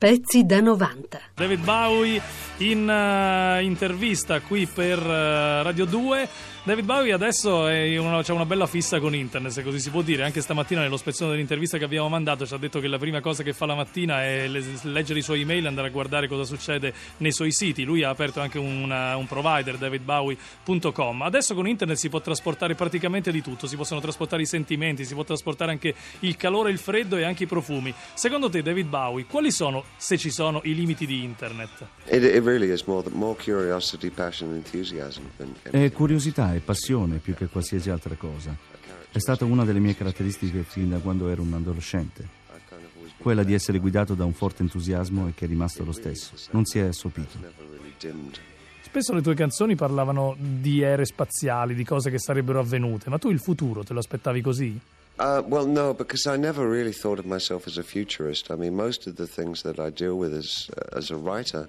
Pezzi da 90. David Bowie in uh, intervista qui per uh, Radio 2 David Bowie adesso c'è una bella fissa con internet, se così si può dire. Anche stamattina nello spezzone dell'intervista che abbiamo mandato ci ha detto che la prima cosa che fa la mattina è leggere i suoi email e andare a guardare cosa succede nei suoi siti. Lui ha aperto anche una, un provider, davidbowie.com. Adesso con internet si può trasportare praticamente di tutto. Si possono trasportare i sentimenti, si può trasportare anche il calore, il freddo e anche i profumi. Secondo te, David Bowie, quali sono, se ci sono, i limiti di internet? It, it really is more, more curiosity, passion, enthusiasm. È curiosità e passione più che qualsiasi altra cosa. È stata una delle mie caratteristiche fin da quando ero un adolescente. Quella di essere guidato da un forte entusiasmo e che è rimasto lo stesso. Non si è assopito. Spesso le tue canzoni parlavano di ere spaziali, di cose che sarebbero avvenute, ma tu il futuro te lo aspettavi così? Uh, well, no, because I never really thought of myself as a futurist. I mean, most of the things that I deal with as, uh, as a writer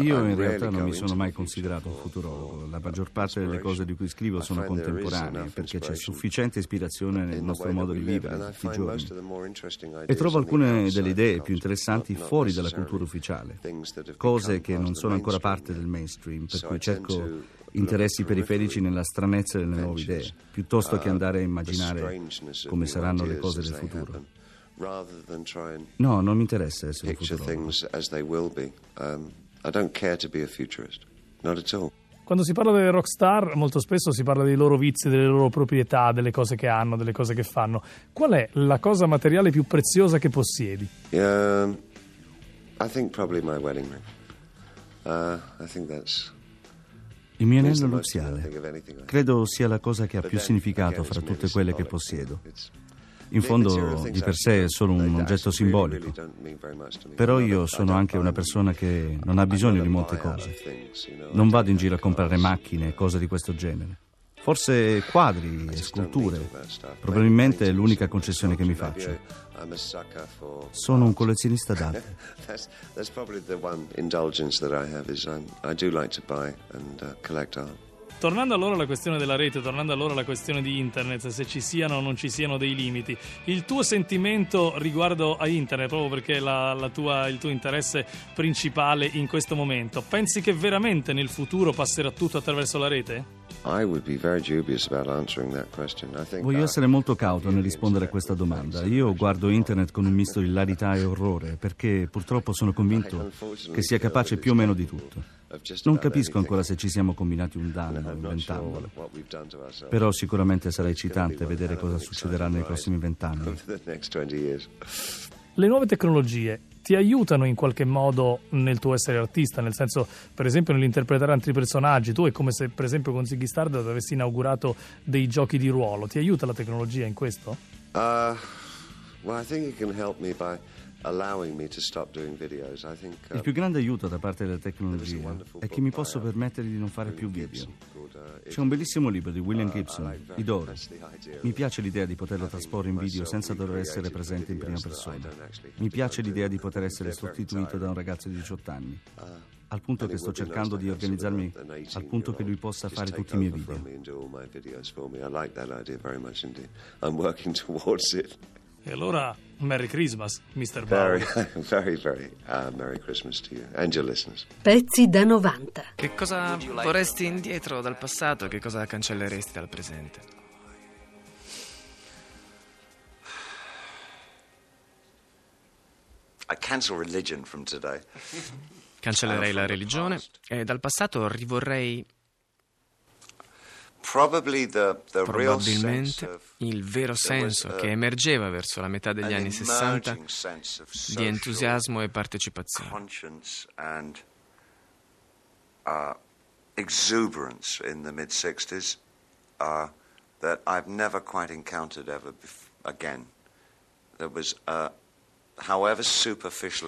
Io in realtà non mi sono mai considerato un futurologo. La maggior parte delle cose di cui scrivo sono contemporanee perché c'è sufficiente ispirazione nel nostro modo di vivere tutti i giorni. E trovo alcune delle idee più interessanti fuori dalla cultura ufficiale, cose che non sono ancora parte del mainstream, per cui cerco interessi periferici nella stranezza delle nuove idee, piuttosto che uh, andare a immaginare come saranno le cose del futuro. No, non mi interessa essere un futurologo. Um, Quando si parla delle rockstar, molto spesso si parla dei loro vizi, delle loro proprietà, delle cose che hanno, delle cose che fanno. Qual è la cosa materiale più preziosa che possiedi? Yeah, I think probably my wedding ring. Uh, I think that's il mio anello nuziale credo sia la cosa che ha più significato fra tutte quelle che possiedo. In fondo di per sé è solo un oggetto simbolico, però io sono anche una persona che non ha bisogno di molte cose. Non vado in giro a comprare macchine e cose di questo genere. Forse quadri e sculture, probabilmente è l'unica concessione che mi faccio. Sono un collezionista d'arte. That's probably the one indulgence that I have is I do like to buy and uh, collect art. Tornando allora alla questione della rete, tornando allora alla questione di internet, se ci siano o non ci siano dei limiti, il tuo sentimento riguardo a internet, proprio perché la, la tua, il tuo interesse principale in questo momento, pensi che veramente nel futuro passerà tutto attraverso la rete? Voglio essere molto cauto nel rispondere a questa domanda. Io guardo internet con un misto di hilarità e orrore perché purtroppo sono convinto che sia capace più o meno di tutto. Non capisco ancora se ci siamo combinati un danno inventandolo, però sicuramente sarà eccitante vedere cosa succederà nei prossimi vent'anni. Le nuove tecnologie ti aiutano in qualche modo nel tuo essere artista, nel senso, per esempio, nell'interpretare altri personaggi. Tu è come se, per esempio, con Ziggy Stardust avessi inaugurato dei giochi di ruolo. Ti aiuta la tecnologia in questo? Uh, well, I think it can help me by il più grande aiuto da parte della tecnologia è che mi posso permettere di non fare più video. C'è un bellissimo libro di William Gibson, Idoro. Mi piace l'idea di poterlo trasporre in video senza dover essere presente in prima persona. Mi piace l'idea di poter essere sostituito da un ragazzo di 18 anni al punto che sto cercando di organizzarmi al punto che lui possa fare tutti i miei video. E allora, Merry Christmas, Mr. Very, very, very uh, Merry Christmas to you and your listeners. Pezzi da 90. Che cosa vorresti indietro dal passato? Che cosa cancelleresti dal presente? I cancel religion from today. Cancellerei la religione e dal passato rivorrei Probabilmente il vero senso che emergeva verso la metà degli anni 60 di entusiasmo e partecipazione. Uh, exuberance in the mid 60s uh, that I've never quite encountered ever bef- again. There was a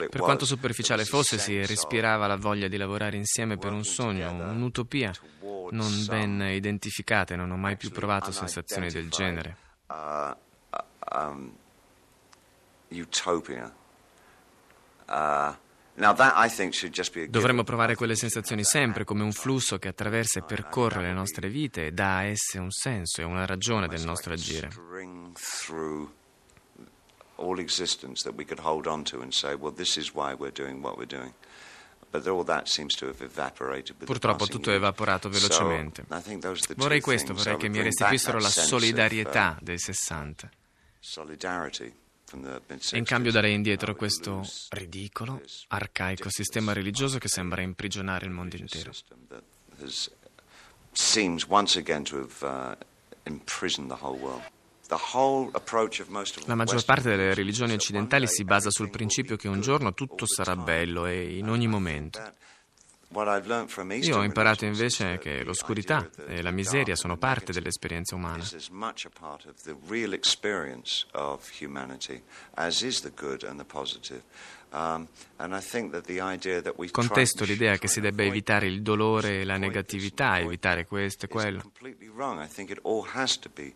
per quanto superficiale fosse, si respirava la voglia di lavorare insieme per un sogno, un'utopia non ben identificata e non ho mai più provato sensazioni del genere. Uh, um, utopia. Uh, Dovremmo provare quelle sensazioni sempre come un flusso che attraversa e percorre le nostre vite e dà a esse un senso e una ragione del nostro agire. All existence that we could hold on to and say, well, this is why we're doing what we're doing. Purtroppo tutto è evaporato velocemente. Vorrei questo, vorrei che mi restituissero la solidarietà uh, dei 60. E in cambio darei indietro questo ridicolo, arcaico sistema religioso che sembra imprigionare il mondo intero. Seems once again to have uh, imprisoned the whole world. La maggior parte delle religioni occidentali si basa sul principio che un giorno tutto sarà bello e in ogni momento. Io ho imparato invece che l'oscurità e la miseria sono parte dell'esperienza umana. Um, Contesto l'idea che si debba evitare il dolore e la negatività, evitare questo e quello.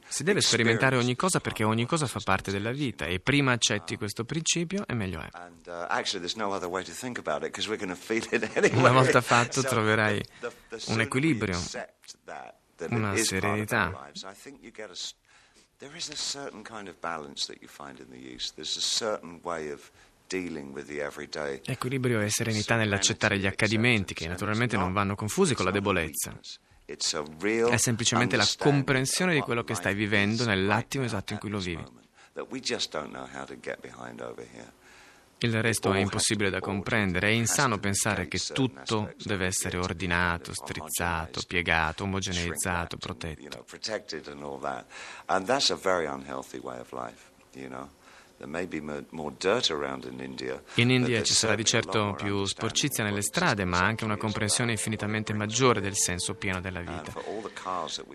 Si deve sperimentare ogni cosa perché ogni cosa fa parte della vita e prima accetti questo principio e meglio è. Uh, una volta fatto troverai un equilibrio, una serenità. There is a certain kind of balance that you find in the East. There's a certain way of Equilibrio e serenità nell'accettare gli accadimenti che naturalmente non vanno confusi con la debolezza. È semplicemente la comprensione di quello che stai vivendo nell'attimo esatto in cui lo vivi. Il resto è impossibile da comprendere, è insano pensare che tutto deve essere ordinato, strizzato, piegato, omogeneizzato, protetto. In India ci sarà di certo più sporcizia nelle strade, ma anche una comprensione infinitamente maggiore del senso pieno della vita.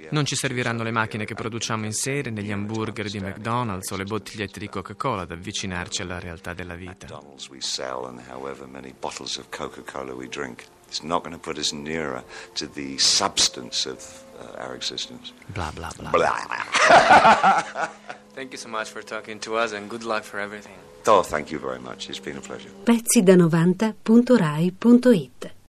Non ci serviranno le macchine che produciamo in serie, negli hamburger di McDonald's o le bottigliette di Coca-Cola ad avvicinarci alla realtà della vita. It's not going to put us nearer to the substance of uh, our existence. Blah, blah, blah. blah. Thank you so much for talking to us and good luck for everything. Oh, thank you very much. It's been a pleasure. Pezzi da 90.rai.it